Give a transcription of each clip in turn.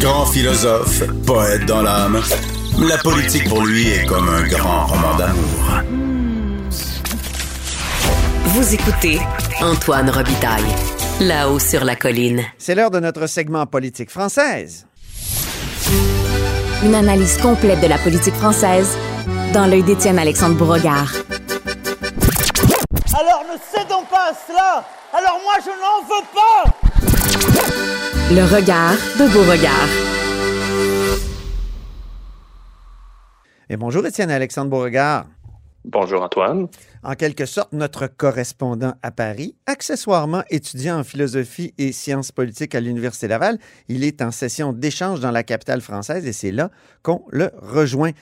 Grand philosophe, poète dans l'âme, la politique pour lui est comme un grand roman d'amour. Vous écoutez Antoine Robitaille, là-haut sur la colline. C'est l'heure de notre segment politique française. Une analyse complète de la politique française dans l'œil d'Étienne Alexandre Bourregard. Alors ne cédons pas à cela Alors moi je n'en veux pas Le regard de Beauregard. Et bonjour Étienne Alexandre Beauregard. Bonjour Antoine. En quelque sorte, notre correspondant à Paris, accessoirement étudiant en philosophie et sciences politiques à l'Université Laval, il est en session d'échange dans la capitale française et c'est là qu'on le rejoint.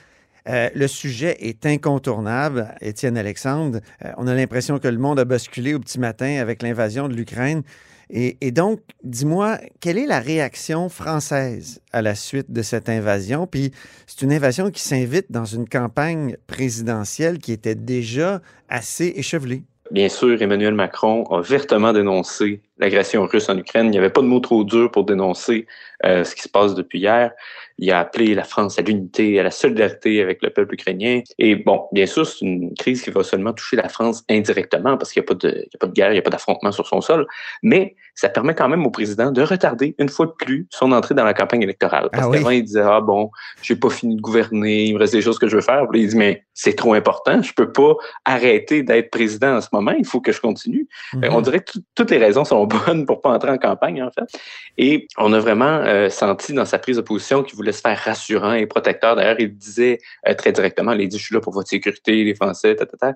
Euh, le sujet est incontournable, Étienne Alexandre. Euh, on a l'impression que le monde a basculé au petit matin avec l'invasion de l'Ukraine. Et, donc, dis-moi, quelle est la réaction française à la suite de cette invasion? Puis, c'est une invasion qui s'invite dans une campagne présidentielle qui était déjà assez échevelée. Bien sûr, Emmanuel Macron a vertement dénoncé l'agression russe en Ukraine. Il n'y avait pas de mots trop durs pour dénoncer euh, ce qui se passe depuis hier. Il a appelé la France à l'unité, à la solidarité avec le peuple ukrainien. Et bon, bien sûr, c'est une crise qui va seulement toucher la France indirectement parce qu'il n'y a, pas de, il y a pas de guerre, il n'y a pas d'affrontement sur son sol. Mais ça permet quand même au président de retarder une fois de plus son entrée dans la campagne électorale. Parce ah qu'avant, il disait, ah bon, j'ai pas fini de gouverner, il me reste des choses que je veux faire. Puis il dit, mais c'est trop important, je peux pas arrêter d'être président en ce moment, il faut que je continue. Mm-hmm. On dirait que toutes les raisons sont bonnes pour pas entrer en campagne, en fait. Et on a vraiment euh, senti dans sa prise de position qu'il voulait se faire rassurant et protecteur. D'ailleurs, il disait euh, très directement, il dit, je suis là pour votre sécurité, les Français, ta, ta, ta.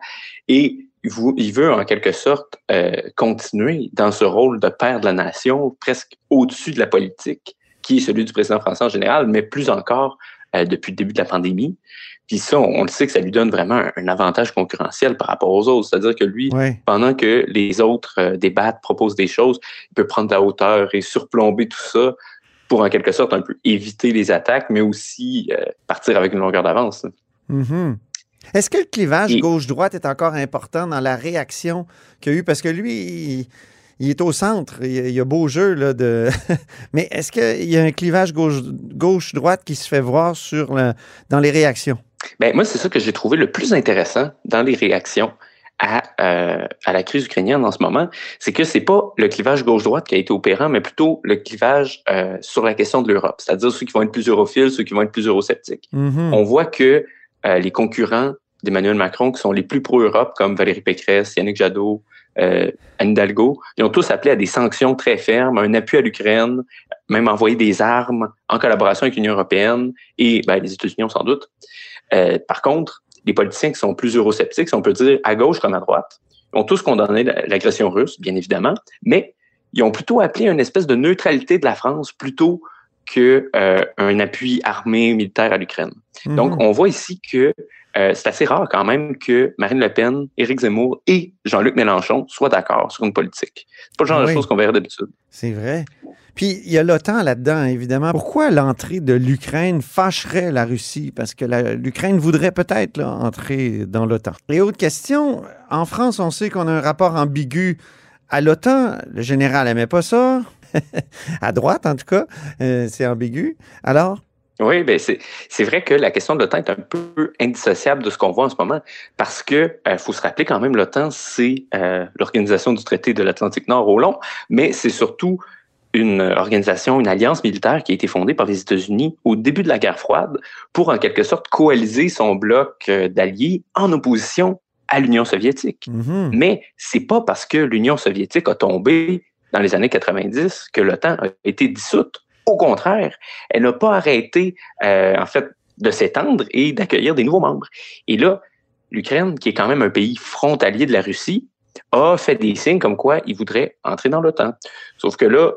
Et il veut en quelque sorte euh, continuer dans ce rôle de père de la nation, presque au-dessus de la politique, qui est celui du président français en général, mais plus encore euh, depuis le début de la pandémie. Puis ça, on, le sait que ça lui donne vraiment un, avantage concurrentiel par rapport aux autres. C'est-à-dire que lui, pendant que les autres euh, débattent, proposent des choses, il peut prendre de la hauteur et surplomber tout ça pour en quelque sorte un peu éviter les attaques, mais aussi euh, partir avec une longueur d'avance. Mm-hmm. Est-ce que le clivage gauche-droite est encore important dans la réaction qu'il y a eu? Parce que lui, il, est au centre. Il, y a beau jeu. Là, de... Mais est-ce qu'il y a un clivage gauche-droite qui se fait voir sur dans les réactions? Bien, moi, c'est ça que j'ai trouvé le plus intéressant dans les réactions à, euh, à la crise ukrainienne en ce moment, c'est que c'est pas le clivage gauche-droite qui a été opérant, mais plutôt le clivage euh, sur la question de l'Europe, c'est-à-dire ceux qui vont être plus europhiles, ceux qui vont être plus eurosceptiques. Mm-hmm. On voit que euh, les concurrents d'Emmanuel Macron, qui sont les plus pro-Europe, comme Valérie Pécresse, Yannick Jadot, euh, Anne Hidalgo, ils ont tous appelé à des sanctions très fermes, un appui à l'Ukraine, même envoyer des armes en collaboration avec l'Union européenne et ben, les États-Unis, sans doute. Euh, par contre, les politiciens qui sont plus eurosceptiques, si on peut dire à gauche comme à droite, ont tous condamné l'agression russe, bien évidemment, mais ils ont plutôt appelé à une espèce de neutralité de la France plutôt qu'un euh, appui armé militaire à l'Ukraine. Mhm. Donc, on voit ici que euh, c'est assez rare quand même que Marine Le Pen, Éric Zemmour et Jean-Luc Mélenchon soient d'accord sur une politique. C'est pas le genre de choses qu'on verrait d'habitude. C'est vrai. Puis il y a l'OTAN là-dedans, évidemment. Pourquoi l'entrée de l'Ukraine fâcherait la Russie? Parce que l'Ukraine voudrait peut-être entrer dans l'OTAN. Et autre question, en France, on sait qu'on a un rapport ambigu à l'OTAN. Le général n'aimait pas ça. à droite, en tout cas, euh, c'est ambigu. Alors? Oui, ben c'est vrai que la question de l'OTAN est un peu indissociable de ce qu'on voit en ce moment parce que euh, faut se rappeler quand même l'OTAN c'est euh, l'organisation du traité de l'Atlantique Nord au long, mais c'est surtout une organisation, une alliance militaire qui a été fondée par les États-Unis au début de la guerre froide pour en quelque sorte coaliser son bloc d'alliés en opposition à l'Union soviétique. Mm-hmm. Mais c'est pas parce que l'Union soviétique a tombé dans les années 90 que l'OTAN a été dissoute. Au contraire, elle n'a pas arrêté, euh, en fait, de s'étendre et d'accueillir des nouveaux membres. Et là, l'Ukraine, qui est quand même un pays frontalier de la Russie, a fait des signes comme quoi il voudrait entrer dans l'OTAN. Sauf que là,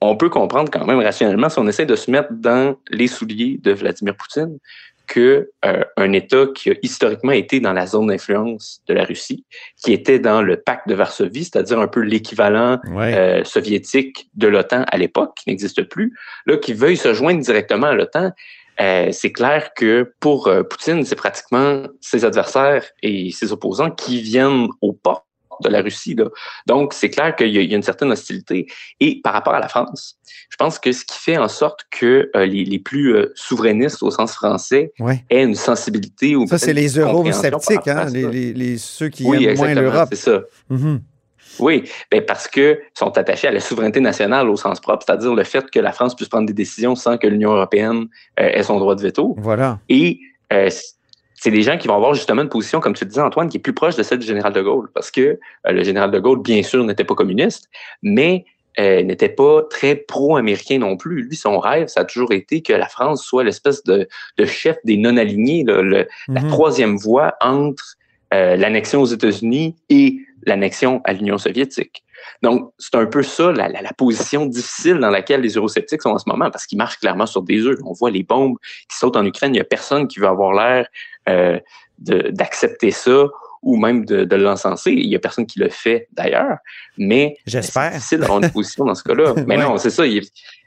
on peut comprendre quand même rationnellement, si on essaie de se mettre dans les souliers de Vladimir Poutine, que euh, un État qui a historiquement été dans la zone d'influence de la Russie, qui était dans le pacte de Varsovie, c'est-à-dire un peu l'équivalent euh, soviétique de l'OTAN à l'époque, qui n'existe plus, là, qui veuille se joindre directement à l'OTAN, euh, c'est clair que pour Poutine, c'est pratiquement ses adversaires et ses opposants qui viennent aux portes de la Russie. Là. Donc, c'est clair qu'il y, a une certaine hostilité. Et par rapport à la France, je pense que ce qui fait en sorte que euh, les, plus euh, souverainistes au sens français aient une sensibilité ou Ça, c'est les eurosceptiques, hein, les, les, ceux qui aiment moins l'Europe. c'est ça. Mm-hmm. Oui, ben parce que sont attachés à la souveraineté nationale au sens propre, c'est-à-dire le fait que la France puisse prendre des décisions sans que l'Union européenne euh, ait son droit de veto. Voilà. Et c'est des gens qui vont avoir justement une position, comme tu le disais, Antoine, qui est plus proche de celle du général de Gaulle, parce que le général de Gaulle, bien sûr, n'était pas communiste, mais euh, n'était pas très pro-américain non plus. Lui, son rêve, ça a toujours été que la France soit l'espèce de, de, chef des non-alignés, la mhm. troisième voie entre euh, l'annexion aux États-Unis et l'annexion à l'Union soviétique. Donc, c'est un peu ça, la, la, position difficile dans laquelle les eurosceptiques sont en ce moment, parce qu'ils marchent clairement sur des œufs. On voit les bombes qui sautent en Ukraine. Il n'y a personne qui veut avoir l'air euh, d'accepter ça ou même de, de l'encenser. Il y a personne qui le fait d'ailleurs, mais j'espère. C'est difficile d'avoir une position dans ce cas-là. Mais non, c'est ça. Il,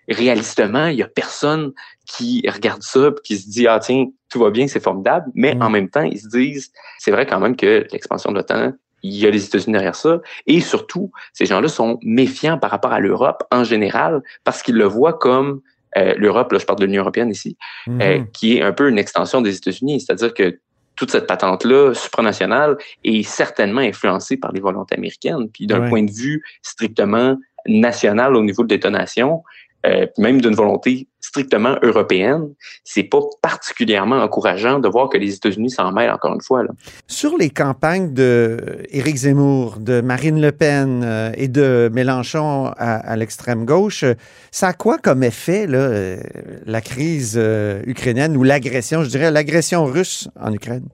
réalistement, il y a personne qui regarde ça et qui se dit ah tiens tout va bien, c'est formidable. Mais mm. en même temps, ils se disent c'est vrai quand même que l'expansion de l'OTAN il y a les États-Unis derrière ça. Et surtout, ces gens-là sont méfiants par rapport à l'Europe en général parce qu'ils le voient comme euh, l'Europe, là, je parle de l'Union européenne ici, euh, mm-hmm. qui est un peu une extension des États-Unis. C'est-à-dire que toute cette patente-là supranationale est certainement influencée par les volontés américaines. Puis d'un point de vue strictement national au niveau de détonation, euh, même d'une volonté strictement européenne, c'est pas particulièrement encourageant de voir que les États-Unis s'en mêlent encore une fois. Là. Sur les campagnes de Éric Zemmour, de Marine Le Pen euh, et de Mélenchon à, l'extrême gauche, ça a quoi comme effet là, euh, la crise ukrainienne ou l'agression, je dirais l'agression russe en Ukraine?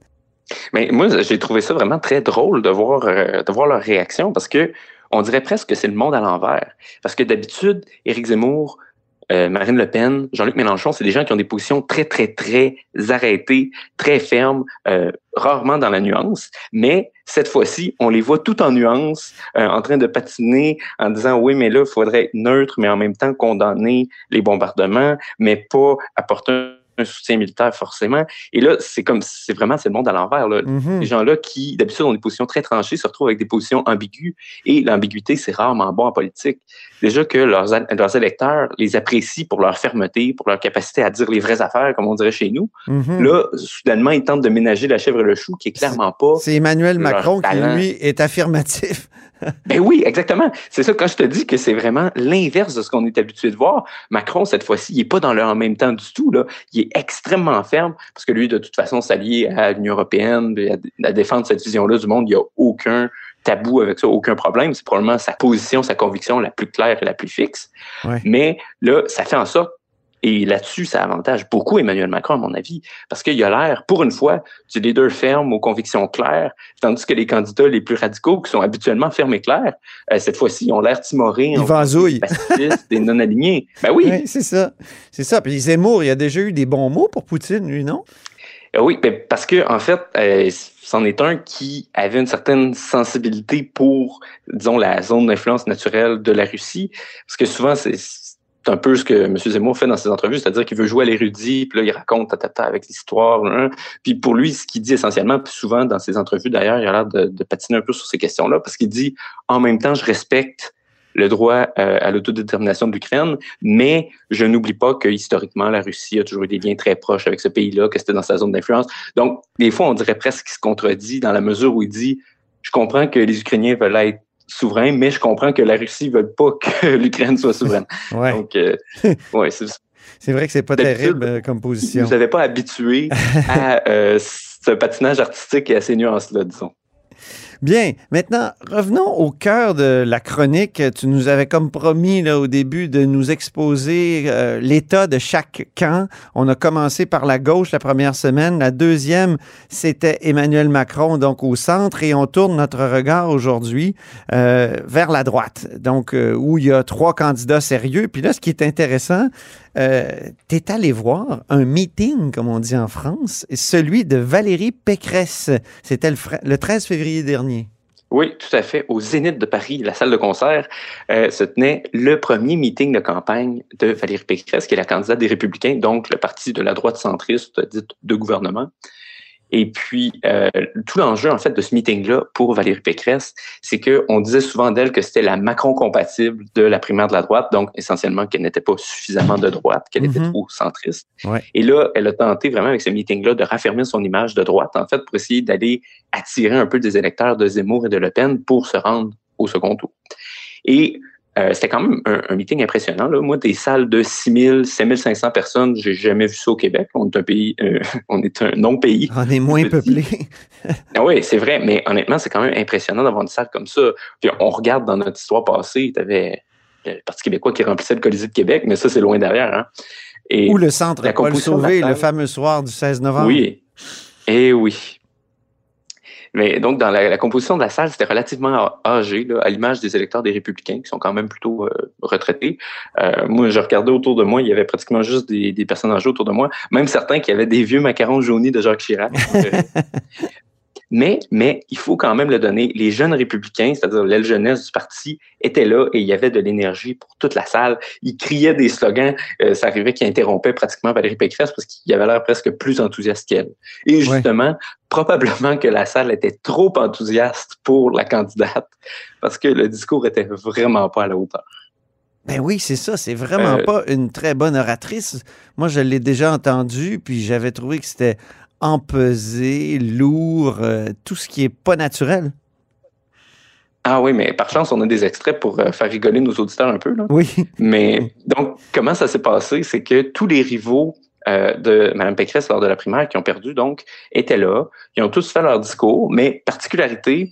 Mais moi, j'ai trouvé ça vraiment très drôle de voir, de voir leur réaction parce que on dirait presque que c'est le monde à l'envers. Parce que d'habitude, Éric Zemmour, euh, Marine Le Pen, Jean-Luc Mélenchon, c'est des gens qui ont des positions très, très, très arrêtées, très fermes, euh, rarement dans la nuance. Mais cette fois-ci, on les voit tout en nuance, euh, en train de patiner, en disant oui, mais là, il faudrait être neutre, mais en même temps condamner les bombardements, mais pas apporter un soutien militaire forcément. Et là, c'est comme c'est vraiment c'est le monde à l'envers. Là. Mm-hmm. Les gens-là qui d'habitude ont des positions très tranchées se retrouvent avec des positions ambiguës. Et l'ambiguïté, c'est rarement bon en politique. Déjà que leurs, leurs électeurs les apprécient pour leur fermeté, pour leur capacité à dire les vraies affaires, comme on dirait chez nous. Mm-hmm. Là, soudainement, ils tentent de ménager la chèvre et le chou, qui est clairement pas. C'est Emmanuel Macron qui, lui, est affirmatif. ben oui, exactement. C'est ça, quand je te dis que c'est vraiment l'inverse de ce qu'on est habitué de voir, Macron, cette fois-ci, il n'est pas dans le en même temps du tout. Là. Il est extrêmement ferme, parce que lui, de toute façon, s'allier à l'Union européenne, à, défendre cette vision-là du monde, il n'y a aucun tabou avec ça, aucun problème. C'est probablement sa position, sa conviction la plus claire et la plus fixe. Mais là, ça fait en sorte et là-dessus, ça avantage beaucoup Emmanuel Macron, à mon avis, parce qu'il a l'air, pour une fois, du leader ferme aux convictions claires, tandis que les candidats les plus radicaux, qui sont habituellement fermes et clairs, euh, cette fois-ci, ont l'air timorés, des pacifistes, des non-alignés. Ben oui. c'est ça. C'est ça. Puis Zemmour, il a déjà eu des bons mots pour Poutine, lui, non? Euh, oui, ben, parce que en fait, euh, c'en est un qui avait une certaine sensibilité pour, disons, la zone d'influence naturelle de la Russie, parce que souvent, c'est c'est un peu ce que M. Zemmour fait dans ses entrevues, c'est-à-dire qu'il veut jouer à l'érudit, puis là, il raconte ta, avec l'histoire. Puis pour lui, ce qu'il dit essentiellement, puis souvent dans ses entrevues d'ailleurs, il a l'air de, patiner un peu sur ces questions-là, parce qu'il dit en même temps, je respecte le droit euh, à l'autodétermination de l'Ukraine, mais je n'oublie pas que historiquement, la Russie a toujours eu des liens très proches avec ce pays-là, que c'était dans sa zone d'influence. Donc, des fois, on dirait presque qu'il se contredit dans la mesure où il dit, je comprends que les Ukrainiens veulent être souverain, mais je comprends que la Russie ne veut pas que l'Ukraine soit souveraine. ouais. Donc, euh, ouais, c'est c'est vrai que c'est pas terrible euh, comme position. Vous n'avez pas habitué à euh, ce patinage artistique et à ces nuances-là, disons. Bien, maintenant, revenons au cœur de la chronique. Tu nous avais comme promis là, au début de nous exposer euh, l'état de chaque camp. On a commencé par la gauche la première semaine. La deuxième, c'était Emmanuel Macron, donc au centre. Et on tourne notre regard aujourd'hui euh, vers la droite, donc euh, où il y a trois candidats sérieux. Puis là, ce qui est intéressant, euh, tu es allé voir un meeting, comme on dit en France, celui de Valérie Pécresse. C'était le, 13 février Oui, tout à fait. Au Zénith de Paris, la salle de concert, euh, se tenait le premier meeting de campagne de Valérie Pécresse, qui est la candidate des Républicains, donc le parti de la droite centriste dite de gouvernement. Et puis, euh, tout l'enjeu, en fait, de ce meeting-là pour Valérie Pécresse, c'est qu'on disait souvent d'elle que c'était la Macron-compatible de la primaire de la droite, donc essentiellement qu'elle n'était pas suffisamment de droite, qu'elle était Mhm. trop centriste. Ouais. Et là, elle a tenté vraiment avec ce meeting-là de raffermir son image de droite, en fait, pour essayer d'aller attirer un peu des électeurs de Zemmour et de Le Pen pour se rendre au second tour. Et euh, c'était quand même un, un meeting impressionnant. Là. Moi, des salles de 6 000, 7 500 personnes, j'ai jamais vu ça au Québec. On est un pays, euh, on est un non-pays. On est moins peuplé. Ah oui, c'est vrai, mais honnêtement, c'est quand même impressionnant d'avoir une salle comme ça. Puis on regarde dans notre histoire passée, tu avais le Parti québécois qui remplissait le Colisée de Québec, mais ça, c'est loin derrière. Hein? Et Ou le centre la Paul Sauvé, le fameux soir du 16 novembre. Oui. Et oui. Mais donc, dans la, la composition de la salle, c'était relativement âgé, là, à l'image des électeurs des Républicains, qui sont quand même plutôt euh, retraités. Euh, moi, je regardais autour de moi, il y avait pratiquement juste des, des personnes âgées autour de moi, même certains qui avaient des vieux macarons jaunis de Jacques Chirac. Mais, mais il faut quand même le donner. Les jeunes républicains, c'est-à-dire l'aile jeunesse du parti, étaient là et il y avait de l'énergie pour toute la salle. Ils criaient des slogans. Euh, ça arrivait qu'ils interrompaient pratiquement Valérie Pécresse parce qu'il avait l'air presque plus enthousiaste qu'elle. Et justement, probablement que la salle était trop enthousiaste pour la candidate parce que le discours était vraiment pas à la hauteur. Ben oui, c'est ça. C'est vraiment Euh, pas une très bonne oratrice. Moi, je l'ai déjà entendu, puis j'avais trouvé que c'était empesé, lourd, euh, tout ce qui est pas naturel. Ah oui, mais par chance, on a des extraits pour euh, faire rigoler nos auditeurs un peu. Là. Oui. Mais donc, comment ça s'est passé? C'est que tous les rivaux euh, de Mme Pécresse lors de la primaire qui ont perdu, donc, étaient là. Ils ont tous fait leur discours, mais particularité,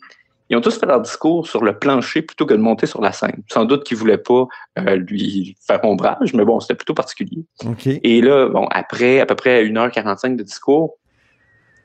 ils ont tous fait leur discours sur le plancher plutôt que de monter sur la scène. Sans doute qu'ils voulaient pas euh, lui faire ombrage, mais bon, c'était plutôt particulier. OK. Et là, bon, après à peu près 1h45 de discours,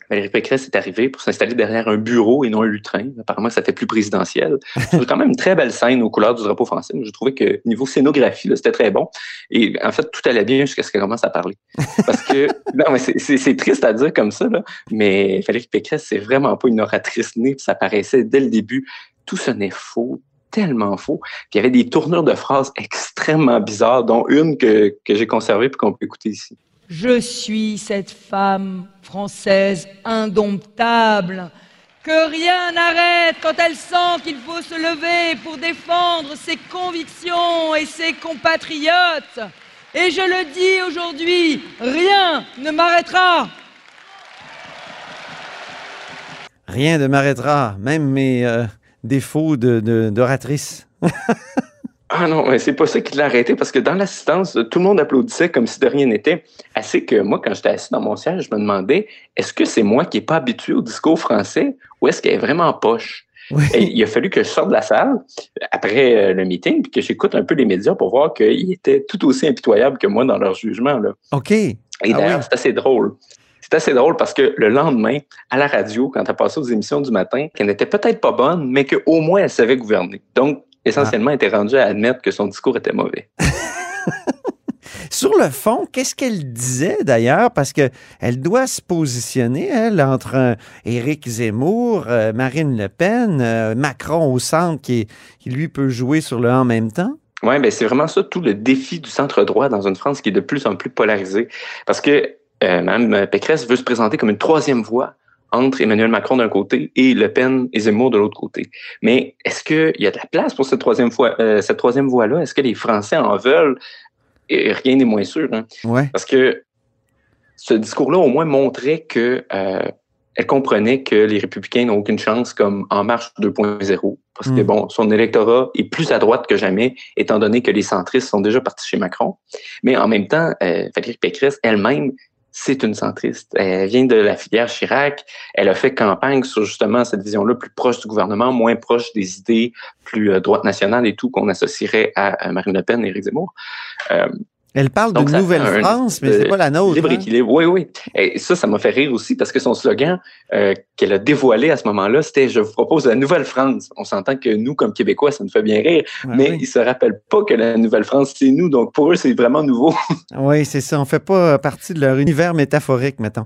Valérie Pécresse est arrivée pour s'installer derrière un bureau et non un lutrin. Apparemment, ça fait plus présidentiel. C'est quand même une très belle scène aux couleurs du drapeau français. J'ai trouvé que niveau scénographie, là, c'était très bon. Et en fait, tout allait bien jusqu'à ce qu'elle commence à parler. Parce que, non, mais c'est- triste à dire comme ça, là, mais Valérie Pécresse, c'est vraiment pas une oratrice née. puis Ça paraissait dès le début. Tout sonnait faux tellement faux qu'il y avait des tournures de phrases extrêmement bizarres, dont une que, que j'ai conservée et qu'on peut écouter ici. Je suis cette femme française indomptable que rien n'arrête quand elle sent qu'il faut se lever pour défendre ses convictions et ses compatriotes. Et je le dis aujourd'hui, rien ne m'arrêtera. Rien ne m'arrêtera, même mes euh, défauts de- d'oratrice. Ah non, mais c'est pas ça qui l'a arrêté parce que dans l'assistance, tout le monde applaudissait comme si de rien n'était. Assez que moi, quand j'étais assis dans mon siège, je me demandais est-ce que c'est moi qui n'ai pas habitué au discours français ou est-ce qu'elle est vraiment poche? Oui. Et il a fallu que je sorte de la salle après euh, le meeting puis que j'écoute un peu les médias pour voir qu'ils étaient tout aussi impitoyables que moi dans leur jugement. Là. OK. Et Ah d'ailleurs, oui. c'est assez drôle. C'est assez drôle parce que le lendemain, à la radio, quand elle passé aux émissions du matin, qu'elle n'était peut-être pas bonne, mais qu'au moins elle savait gouverner. Donc, essentiellement, elle était rendue à admettre que son discours était mauvais. Sur le fond, qu'est-ce qu'elle disait d'ailleurs? Parce qu'elle doit se positionner, elle, entre Éric Zemmour, euh, Marine Le Pen, euh, Macron au centre qui, qui, lui, peut jouer sur le en même temps. Oui, ben c'est vraiment ça tout le défi du centre droit dans une France qui est de plus en plus polarisée. Parce que euh, Mme Pécresse veut se présenter comme une troisième voie entre Emmanuel Macron d'un côté et Le Pen et Zemmour de l'autre côté. Mais est-ce qu'il y a de la place pour cette troisième fois, euh, cette troisième voie-là? Est-ce que les Français en veulent? Et rien n'est moins sûr. Hein? Ouais. Parce que ce discours-là, au moins, montrait que euh, elle comprenait que les républicains n'ont aucune chance comme En Marche 2.0. Parce que, Mm. bon, son électorat est plus à droite que jamais, étant donné que les centristes sont déjà partis chez Macron. Mais en même temps, euh, Valérie Pécresse elle-même, c'est une centriste. Elle vient de la filière Chirac. Elle a fait campagne sur justement cette vision-là plus proche du gouvernement, moins proche des idées plus euh, droite nationale et tout qu'on associerait à, à Marine Le Pen et Éric Zemmour. Euh, Elle parle Donc, d'une ça fait nouvelle un- France, mais c'est euh, pas la nôtre. Libre hein? équilibre, oui, oui. Et ça, ça m'a fait rire aussi parce que son slogan euh, qu'elle a dévoilé à ce moment-là, c'était Je vous propose la Nouvelle France. On s'entend que nous, comme Québécois, ça nous fait bien rire, mais oui. ils se rappellent pas que la Nouvelle France, c'est nous. Donc pour eux, c'est vraiment nouveau. Oui, c'est ça. On fait pas partie de leur univers métaphorique, mettons.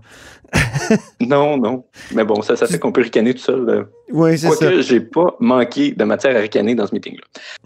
non, non. Mais bon, ça, ça fait qu'on peut ricaner tout seul. là. Oui, c'est ça. J'ai pas manqué de matière à ricaner dans ce meeting-là.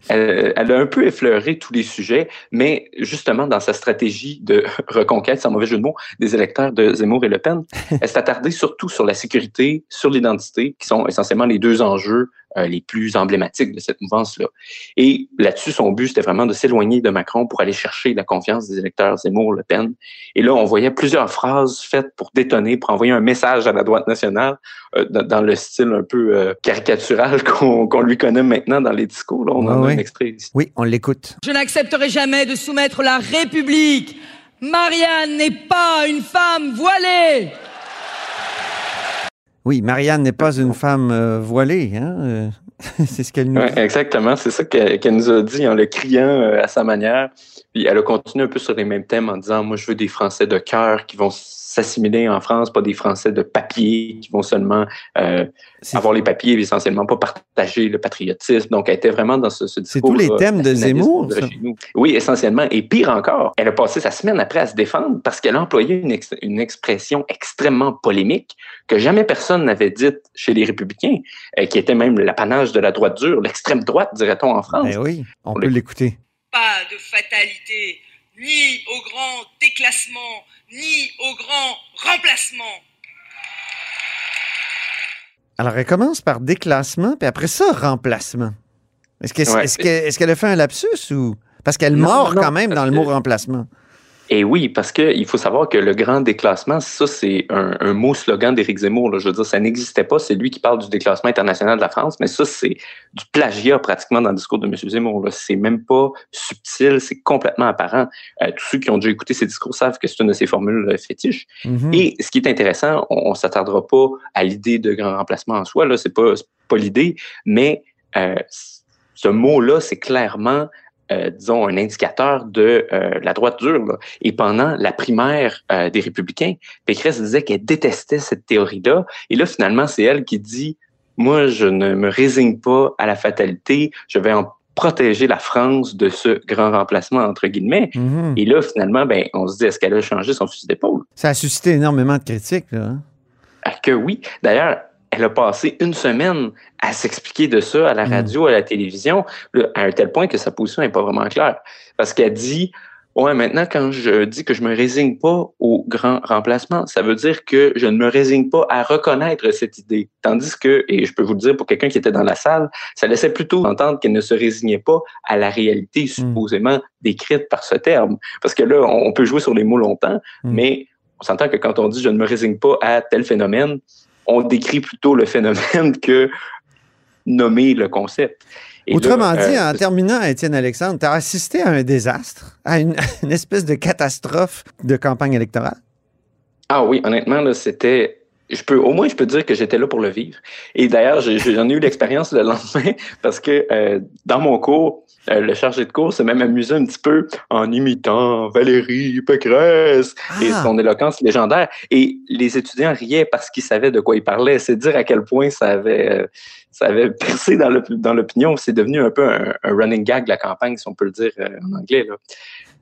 Elle, elle, a un peu effleuré tous les sujets, mais justement, dans sa stratégie de reconquête, sans mauvais jeu de mots, des électeurs de Zemmour et Le Pen, elle s'est attardée surtout sur la sécurité, sur l'identité, qui sont essentiellement les deux enjeux euh, les plus emblématiques de cette mouvance-là. Et là-dessus, son but, c'était vraiment de s'éloigner de Macron pour aller chercher la confiance des électeurs Zemmour-Le Pen. Et là, on voyait plusieurs phrases faites pour détonner, pour envoyer un message à la droite nationale euh, dans le style un peu euh, caricatural qu'on qu lui connaît maintenant dans les discours. Là, on Ah en a oui. un extrait ici. Oui, on l'écoute. Je n'accepterai jamais de soumettre la République. Marianne n'est pas une femme voilée. Oui, Marianne n'est pas une femme euh, voilée. Hein? euh, c'est ce qu'elle nous Ouais, dit. exactement, c'est ça qu'elle nous a dit en le criant euh, à sa manière. Puis elle a continué un peu sur les mêmes thèmes en disant Moi, je veux des Français de cœur qui vont s'assimiler en France, pas des Français de papier qui vont seulement euh, avoir les papiers, mais essentiellement pas partager le patriotisme. Donc, elle était vraiment dans ce, ce C'est discours. tous les thèmes de Zemmour, de ça. chez nous. Oui, essentiellement. Et pire encore, elle a passé sa semaine après à se défendre parce qu'elle a employé une, ex- une expression extrêmement polémique que jamais personne n'avait dite chez les Républicains, euh, qui était même l'apanage de la droite dure, l'extrême droite, dirait-on en France. Ben oui, on On peut l'écouter. Pas de fatalité, ni au grand déclassement, ni au grand remplacement. Alors, elle commence par déclassement, puis après ça, remplacement. Est-ce Ouais. qu'elle a fait un lapsus ou? Parce qu'elle mord non, quand même dans le mot remplacement. Et oui, parce que il faut savoir que le grand déclassement, ça, c'est un, un mot slogan d'Éric Zemmour. Là. Je veux dire, ça n'existait pas. C'est lui qui parle du déclassement international de la France, mais ça, c'est du plagiat pratiquement dans le discours de M. Zemmour. C'est même pas subtil, c'est complètement apparent. Euh, tous ceux qui ont déjà écouté ses discours savent que c'est une de ses formules euh, fétiches. Mhm. Et ce qui est intéressant, on, on s'attardera pas à l'idée de grand remplacement en soi, là, c'est pas, pas l'idée, mais euh, ce mot-là, c'est clairement, euh, disons, un indicateur de euh, la droite dure. là. Et pendant la primaire euh, des Républicains, Pécresse disait qu'elle détestait cette théorie-là. Et là, finalement, c'est elle qui dit, moi, je ne me résigne pas à la fatalité, je vais en protéger la France de ce grand remplacement, entre guillemets. Mhm. Et là, finalement, ben, on se dit, est-ce qu'elle a changé son fusil d'épaule? Ça a suscité énormément de critiques. Là, hein? Ah, Que oui. D'ailleurs, elle a passé une semaine à s'expliquer de ça à la Mm. radio, à la télévision, à un tel point que sa position n'est pas vraiment claire. Parce qu'elle dit, ouais, maintenant, quand je dis que je me résigne pas au grand remplacement, ça veut dire que je ne me résigne pas à reconnaître cette idée. Tandis que, et je peux vous le dire pour quelqu'un qui était dans la salle, ça laissait plutôt entendre qu'elle ne se résignait pas à la réalité supposément décrite par ce terme. Parce que là, on on peut jouer sur les mots longtemps, Mm. mais on s'entend que quand on dit je ne me résigne pas à tel phénomène, on décrit plutôt le phénomène que nommer le concept. Et là, Autrement dit, euh, en terminant, Étienne Alexandre, tu as assisté à un désastre, à une, une espèce de catastrophe de campagne électorale? Ah oui, honnêtement, là, c'était. Je peux, au moins, je peux dire que j'étais là pour le vivre. Et d'ailleurs, j'en ai eu l'expérience le lendemain parce que euh, dans mon cours, euh, le chargé de cours s'est même amusé un petit peu en imitant Valérie Pécresse et Ah! son éloquence légendaire. Et les étudiants riaient parce qu'ils savaient de quoi ils parlaient. C'est dire à quel point ça avait, euh, ça avait percé dans l'op- dans l'opinion. C'est devenu un peu un, un running gag de la campagne, si on peut le dire euh, en anglais. Là.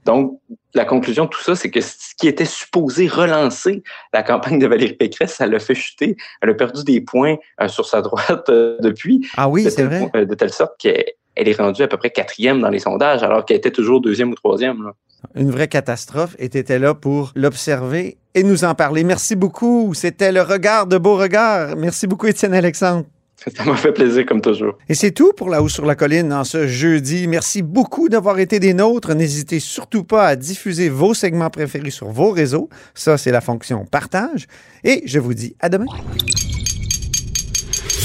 Donc, la conclusion de tout ça, c'est que ce qui était supposé relancer la campagne de Valérie Pécresse, ça l'a fait chuter. Elle a perdu des points euh, sur sa droite euh, depuis, Ah oui, de, c'est vrai. point- euh, de telle sorte qu'elle elle est rendue à peu près quatrième dans les sondages, alors qu'elle était toujours deuxième ou troisième. là. Une vraie catastrophe et tu étais là pour l'observer et nous en parler. Merci beaucoup. C'était le regard de Beauregard. Merci beaucoup, Étienne Alexandre. Ça m'a fait plaisir, comme toujours. Et c'est tout pour La Haut sur la Colline en ce jeudi. Merci beaucoup d'avoir été des nôtres. N'hésitez surtout pas à diffuser vos segments préférés sur vos réseaux. Ça, c'est la fonction partage. Et je vous dis à demain.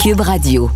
Cube Radio.